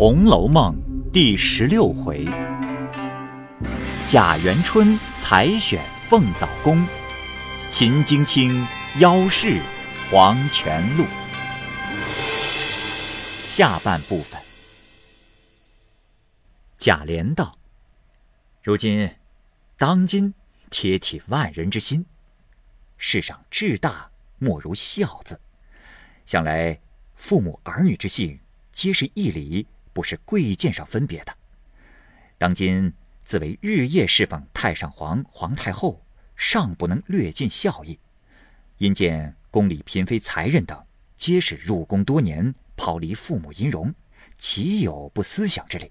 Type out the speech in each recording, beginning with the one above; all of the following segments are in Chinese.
红楼梦》第十六回：贾元春采选凤藻宫，秦京卿邀试黄泉路。下半部分。贾琏道：“如今，当今铁体万人之心，世上至大莫如孝字。想来父母儿女之性，皆是一理，不是贵贱上分别的。当今自为日夜侍奉太上皇、皇太后，尚不能略尽孝义。因见宫里嫔妃、才人等，皆是入宫多年，抛离父母音容，岂有不思想之理？”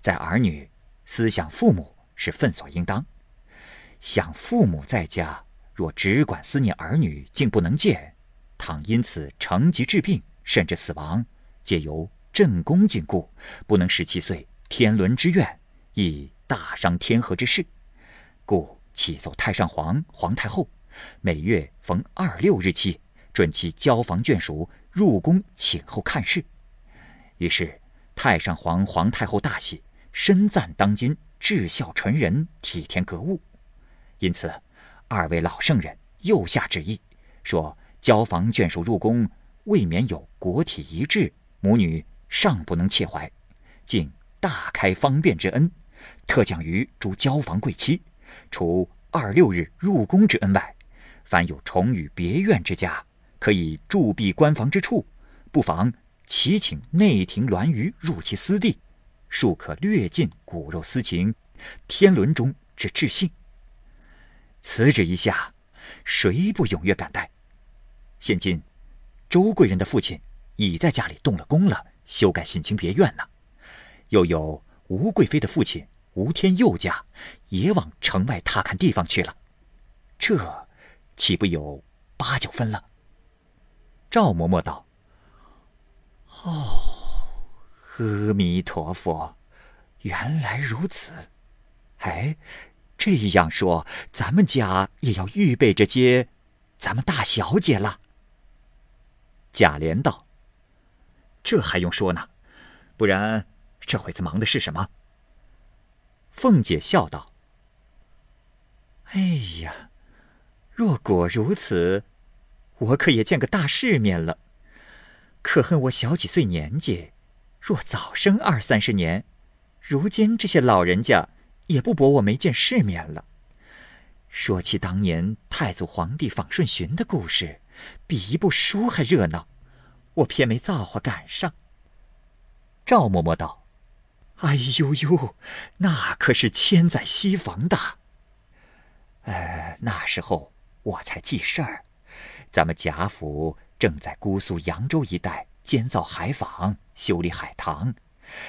在儿女思想父母是分所应当，想父母在家，若只管思念儿女，竟不能见，倘因此成疾致病，甚至死亡，皆由朕宫禁锢，不能使其遂天伦之愿，亦大伤天和之事。故启奏太上皇、皇太后，每月逢二六日期，准其交房眷属入宫请候看事。于是太上皇、皇太后大喜。深赞当今至孝纯人，体贴格物，因此，二位老圣人又下旨意，说交房眷属入宫，未免有国体遗志，母女尚不能切怀，竟大开方便之恩，特降于诸交房贵妻，除二六日入宫之恩外，凡有重与别院之家，可以驻避官房之处，不妨祈请内廷銮舆入其私地。庶可略尽骨肉私情，天伦中之至性。此旨一下，谁不踊跃感戴？现今，周贵人的父亲已在家里动了工了，修改性情别院呢。又有吴贵妃的父亲吴天佑家，也往城外踏看地方去了。这岂不有八九分了？赵嬷嬷道：“哦。”阿弥陀佛，原来如此。哎，这样说，咱们家也要预备着接咱们大小姐了。贾琏道：“这还用说呢？不然这会子忙的是什么？”凤姐笑道：“哎呀，若果如此，我可也见个大世面了。可恨我小几岁年纪。”若早生二三十年，如今这些老人家也不驳我没见世面了。说起当年太祖皇帝访顺巡的故事，比一部书还热闹，我偏没造化赶上。赵嬷嬷道：“哎呦呦，那可是千载西逢的。呃，那时候我才记事儿，咱们贾府正在姑苏扬州一带。”建造海坊，修理海棠，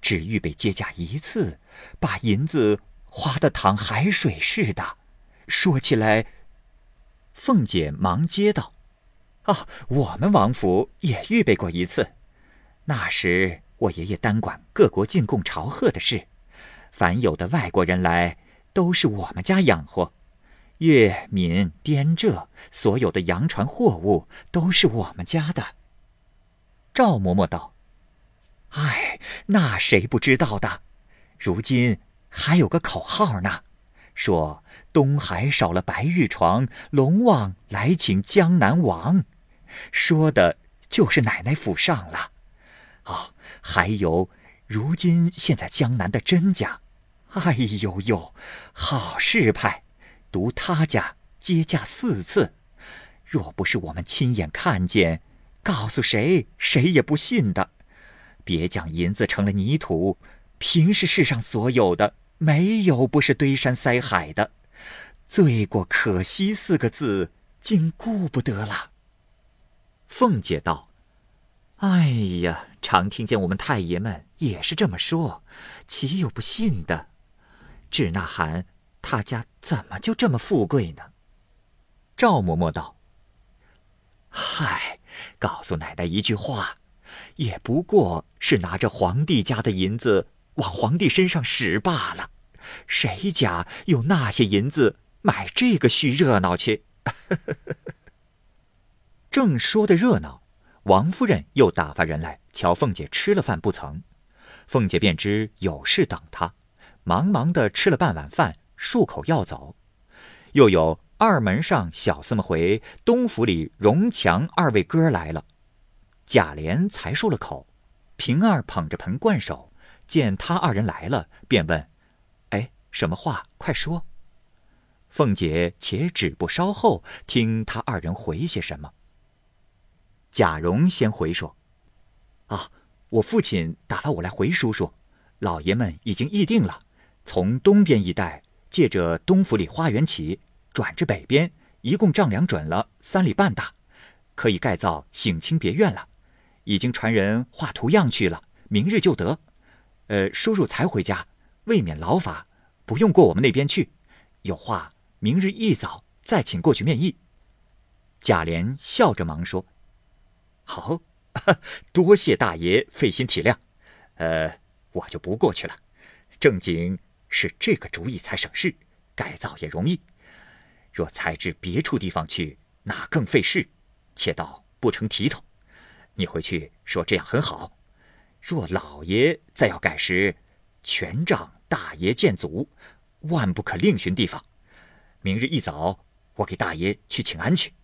只预备接驾一次，把银子花的淌海水似的。说起来，凤姐忙接道：“哦，我们王府也预备过一次。那时我爷爷单管各国进贡朝贺的事，凡有的外国人来，都是我们家养活。粤闽滇浙所有的洋船货物，都是我们家的。”赵嬷嬷道：“哎，那谁不知道的？如今还有个口号呢，说东海少了白玉床，龙王来请江南王，说的就是奶奶府上了。哦，还有，如今现在江南的甄家，哎呦呦，好事派，独他家接驾四次，若不是我们亲眼看见。”告诉谁，谁也不信的。别讲银子成了泥土，平时世上所有的，没有不是堆山塞海的。罪过可惜四个字，竟顾不得了。凤姐道：“哎呀，常听见我们太爷们也是这么说，岂有不信的？只那喊他家怎么就这么富贵呢？”赵嬷嬷道：“嗨。”告诉奶奶一句话，也不过是拿着皇帝家的银子往皇帝身上使罢了。谁家有那些银子买这个虚热闹去？正说的热闹，王夫人又打发人来瞧凤姐吃了饭不曾。凤姐便知有事等她，忙忙的吃了半碗饭，漱口要走。又有二门上小厮们回东府里荣强二位哥来了，贾琏才漱了口，平儿捧着盆灌手，见他二人来了，便问：“哎，什么话？快说。”凤姐且止步稍后，听他二人回些什么。贾蓉先回说：“啊，我父亲打发我来回叔叔，老爷们已经议定了，从东边一带借着东府里花园起，转至北边，一共丈量准了三里半大，可以盖造省亲别院了。已经传人画图样去了，明日就得。呃，叔叔才回家，未免劳乏，不用过我们那边去。有话。”明日一早再请过去面议。贾琏笑着忙说：“好，多谢大爷费心体谅。呃，我就不过去了。正经是这个主意才省事，改造也容易。若才至别处地方去，那更费事，且倒不成体统。你回去说这样很好。若老爷再要改时，全仗大爷见阻，万不可另寻地方。”明日一早，我给大爷去请安去，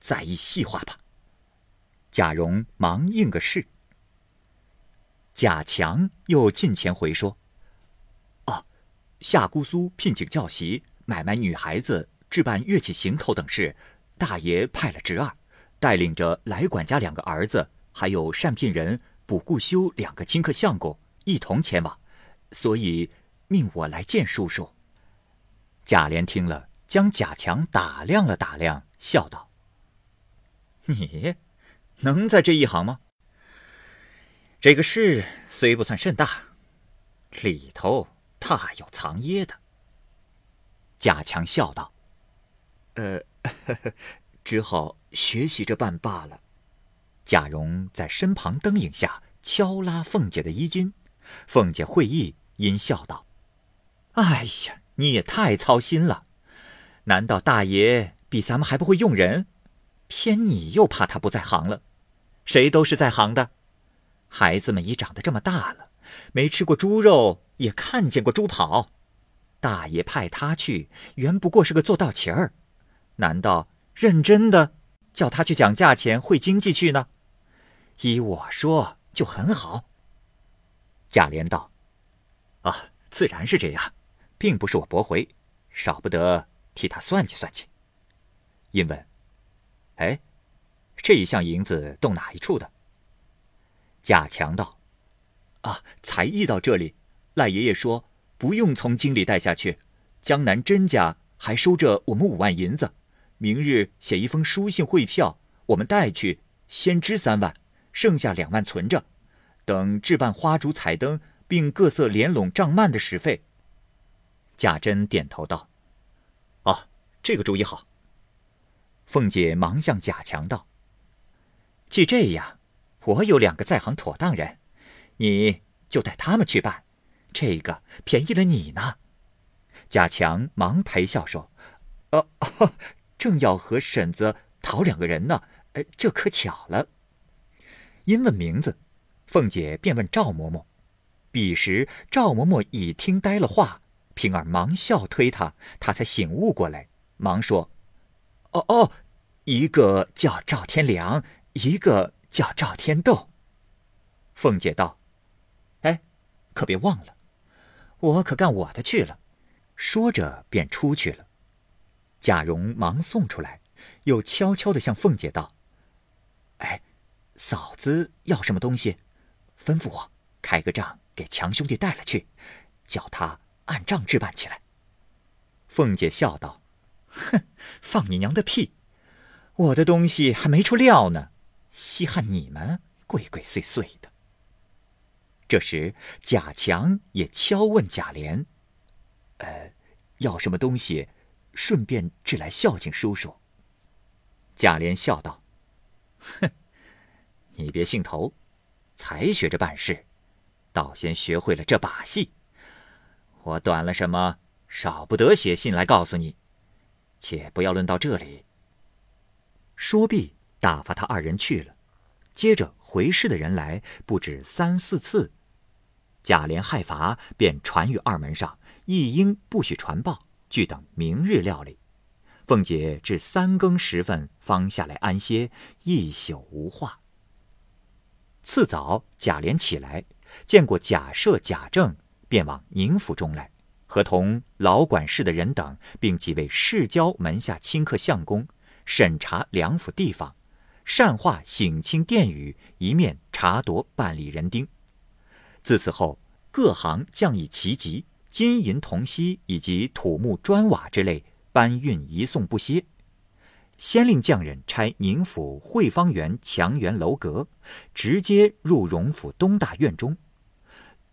再议细话吧。贾蓉忙应个是。贾强又近前回说：“哦，夏姑苏聘请教习、买卖女孩子、置办乐器行头等事，大爷派了侄儿，带领着来管家两个儿子，还有单聘人、卜顾修两个亲客相公一同前往，所以命我来见叔叔。”贾琏听了。将贾强打量了打量，笑道：“你能在这一行吗？这个事虽不算甚大，里头大有藏掖的。”贾强笑道：“呃，只好学习着办罢了。”贾蓉在身旁灯影下敲拉凤姐的衣襟，凤姐会意，因笑道：“哎呀，你也太操心了。”难道大爷比咱们还不会用人？偏你又怕他不在行了？谁都是在行的。孩子们已长得这么大了，没吃过猪肉，也看见过猪跑。大爷派他去，原不过是个做道旗儿。难道认真的叫他去讲价钱、会经济去呢？依我说，就很好。贾琏道：“啊，自然是这样，并不是我驳回，少不得。”替他算计算计。因问：“哎，这一项银子动哪一处的？”贾强道：“啊，才议到这里，赖爷爷说不用从京里带下去，江南甄家还收着我们五万银子，明日写一封书信汇票，我们带去，先支三万，剩下两万存着，等置办花烛彩灯，并各色帘笼帐幔的使费。”贾珍点头道。哦，这个主意好。凤姐忙向贾强道：“既这样，我有两个在行妥当人，你就带他们去办，这个便宜了你呢。”贾强忙陪笑说：“哦，正要和婶子讨两个人呢，这可巧了。”因问名字，凤姐便问赵嬷嬷。彼时赵嬷嬷已听呆了话。平儿忙笑推他，他才醒悟过来，忙说：“哦哦，一个叫赵天良，一个叫赵天斗。”凤姐道：“哎，可别忘了，我可干我的去了。”说着便出去了。贾蓉忙送出来，又悄悄的向凤姐道：“哎，嫂子要什么东西，吩咐我开个账给强兄弟带了去，叫他。”按账置办起来。凤姐笑道：“哼，放你娘的屁！我的东西还没出料呢，稀罕你们鬼鬼祟祟的。”这时贾强也敲问贾琏：“呃，要什么东西？顺便置来孝敬叔叔。”贾琏笑道：“哼，你别兴头，才学着办事，倒先学会了这把戏。”我短了什么，少不得写信来告诉你。且不要论到这里。说毕，打发他二人去了。接着回事的人来不止三四次。贾琏害罚，便传于二门上，一应不许传报，俱等明日料理。凤姐至三更时分方下来安歇，一宿无话。次早，贾琏起来，见过贾赦、贾政，便往宁府中来，和同老管事的人等，并几位世交门下亲客相公，审查两府地方，善化省亲殿宇，一面查夺办理人丁。自此后，各行将以齐集，金银铜锡以及土木砖瓦之类。搬运移送不歇，先令匠人拆宁府汇芳园墙垣楼阁，直接入荣府东大院中。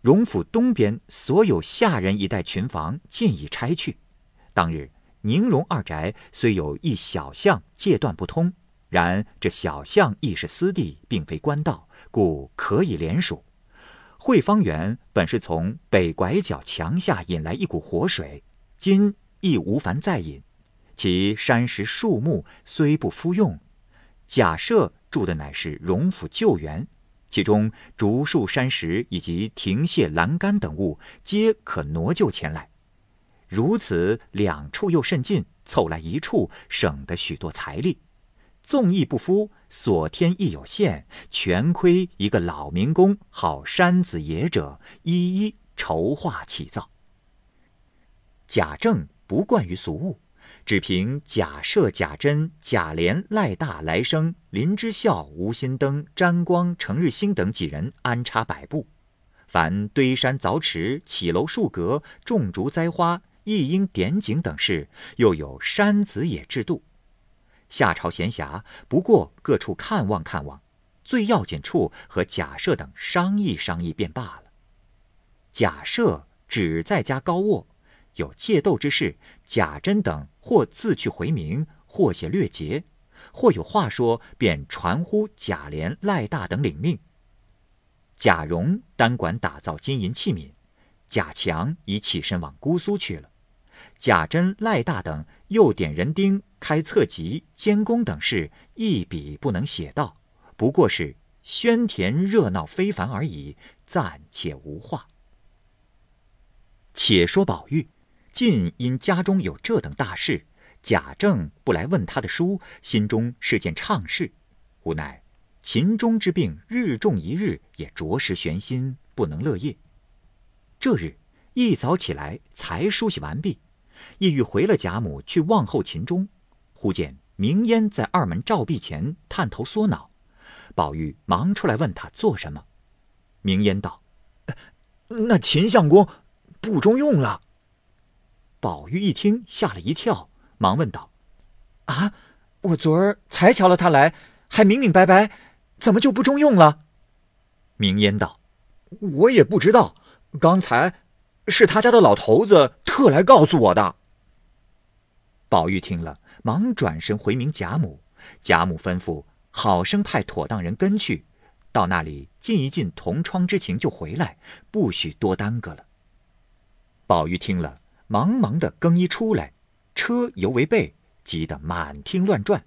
荣府东边所有下人一带群房尽已拆去。当日宁荣二宅虽有一小巷界断不通，然这小巷亦是私地，并非官道，故可以连属。汇芳园本是从北拐角墙下引来一股活水，今。亦无烦再饮，其山石树木虽不敷用，假设住的乃是荣府旧园，其中竹树山石以及亭榭栏杆等物，皆可挪就前来。如此两处又甚近，凑来一处，省得许多财力。纵意不敷，所添亦有限，全亏一个老民工好山子野者，一一筹划起造。贾政。不惯于俗物，只凭贾赦、贾珍、贾琏、赖大、来生、林之孝、吴心登、詹光、程日兴等几人安插摆布。凡堆山凿池、起楼树阁、种竹栽花、一应点景等事，又有山子野制度。夏朝闲暇，不过各处看望看望，最要紧处和贾赦等商议商议便罢了。贾赦只在家高卧。有借斗之事，贾珍等或自去回明，或写略节，或有话说，便传呼贾琏、赖大等领命。贾蓉单管打造金银器皿，贾强已起身往姑苏去了。贾珍、赖大等又点人丁、开册籍、监工等事，一笔不能写到，不过是喧甜热闹非凡而已，暂且无话。且说宝玉。近因家中有这等大事，贾政不来问他的书，心中是件怅事。无奈秦钟之病日重一日，也着实悬心，不能乐业。这日一早起来，才梳洗完毕，意欲回了贾母去望候秦钟，忽见明烟在二门照壁前探头缩脑，宝玉忙出来问他做什么。明烟道：“那秦相公不中用了。”宝玉一听，吓了一跳，忙问道：“啊，我昨儿才瞧了他来，还明明白白，怎么就不中用了？”明烟道：“我也不知道，刚才是他家的老头子特来告诉我的。”宝玉听了，忙转身回明贾母，贾母吩咐好生派妥当人跟去，到那里尽一尽同窗之情，就回来，不许多耽搁了。宝玉听了。忙忙的更衣出来，车犹未备，急得满厅乱转。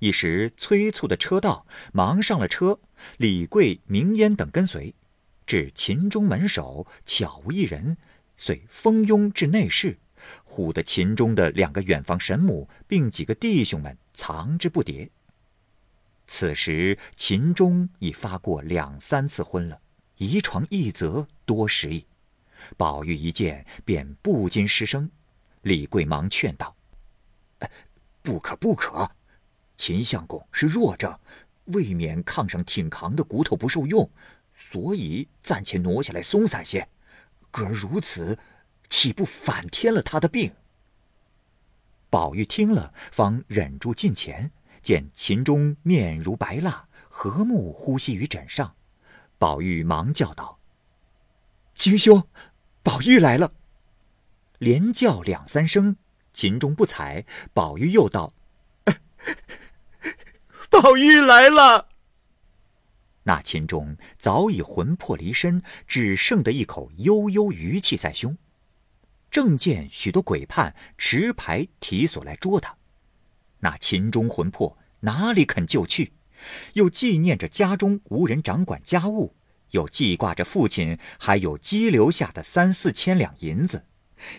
一时催促的车到，忙上了车。李贵、明烟等跟随，至秦中门首，巧无一人，遂蜂拥至内室，唬得秦中的两个远房神母，并几个弟兄们藏之不迭。此时秦钟已发过两三次婚了，一床一则，多时矣。宝玉一见，便不禁失声。李贵忙劝道：“不可不可，秦相公是弱症，未免炕上挺扛的骨头不受用，所以暂且挪下来松散些。可如此，岂不反添了他的病？”宝玉听了，方忍住近前，见秦钟面如白蜡，和睦呼吸于枕上。宝玉忙叫道：“秦兄！”宝玉来了，连叫两三声，秦钟不睬。宝玉又道：“宝玉来了。”那秦钟早已魂魄离身，只剩得一口悠悠余气在胸。正见许多鬼判持牌提锁来捉他，那秦钟魂魄哪里肯就去？又纪念着家中无人掌管家务，又记挂着父亲还有积留下的三四千两银子，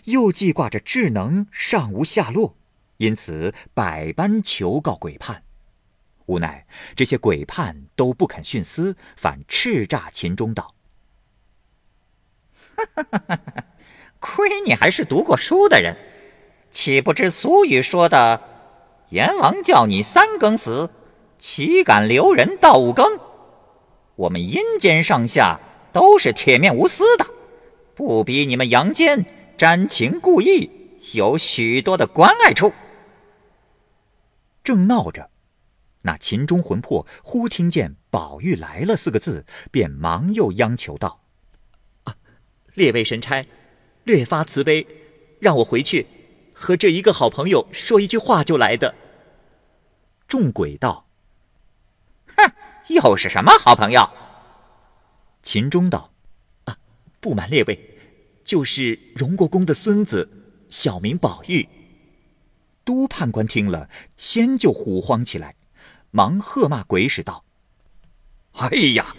又记挂着智能尚无下落，因此百般求告鬼判。无奈这些鬼判都不肯徇私，反叱咤秦钟道：“ 亏你还是读过书的人，岂不知俗语说的‘阎王叫你三更死，岂敢留人到五更’？我们阴间上下都是铁面无私的，不比你们阳间瞻情顾意，有许多的关爱处。”正闹着。那秦钟魂魄忽听见“宝玉来了”四个字，便忙又央求道：“啊，列位神差，略发慈悲，让我回去和这一个好朋友说一句话就来的。”众鬼道：“，又是什么好朋友？”秦钟道：“啊，不瞒列位，就是荣国公的孙子，小名宝玉。”都判官听了，先就唬慌起来。忙喝骂鬼使道：“哎呀，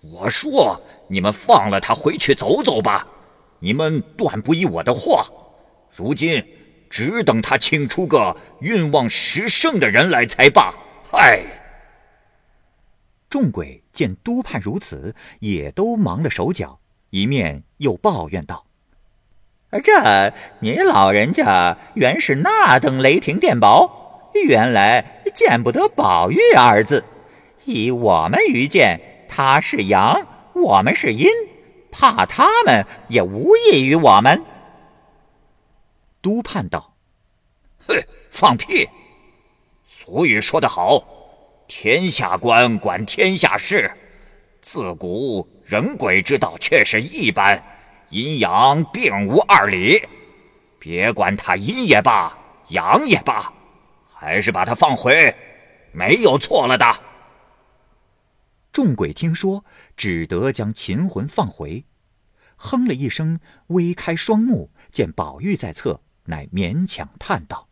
我说你们放了他回去走走吧，你们断不依我的话。如今只等他请出个运旺时盛的人来才罢。”嗨！众鬼见都判如此，也都忙了手脚，一面又抱怨道：“这你老人家原是那等雷霆电宝。”原来见不得宝玉二字，以我们愚见，他是阳，我们是阴，怕他们也无益于我们。都判道：“哼，放屁！俗语说得好，天下官管天下事，自古人鬼之道却是一般，阴阳并无二理。别管他阴也罢，阳也罢。”还是把他放回，没有错了的。众鬼听说，只得将秦魂放回，哼了一声，微开双目，见宝玉在侧，乃勉强叹道：“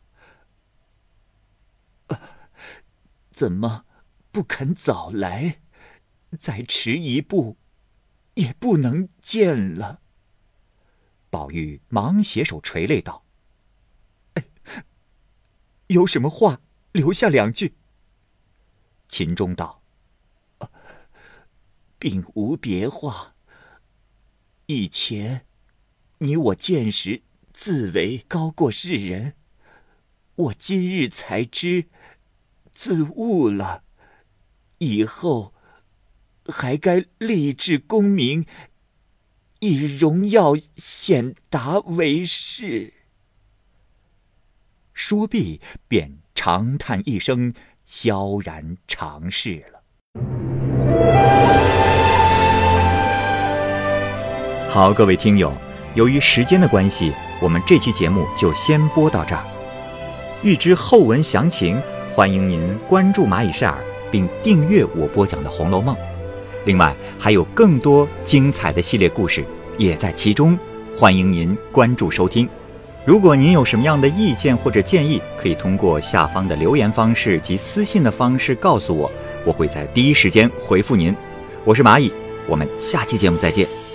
怎么不肯早来？再迟一步，也不能见了。”宝玉忙携手垂泪道。有什么话，留下两句。秦钟道：“并无别话。以前，你我见识自为高过世人，我今日才知，自悟了。以后，还该立志功名，以荣耀显达为是。”说毕，便长叹一声，萧然长逝了。好，各位听友，由于时间的关系，我们这期节目就先播到这儿。欲知后文详情，欢迎您关注蚂蚁晒尔，并订阅我播讲的《红楼梦》。另外，还有更多精彩的系列故事也在其中，欢迎您关注收听。如果您有什么样的意见或者建议，可以通过下方的留言方式及私信的方式告诉我，我会在第一时间回复您。我是蚂蚁，我们下期节目再见。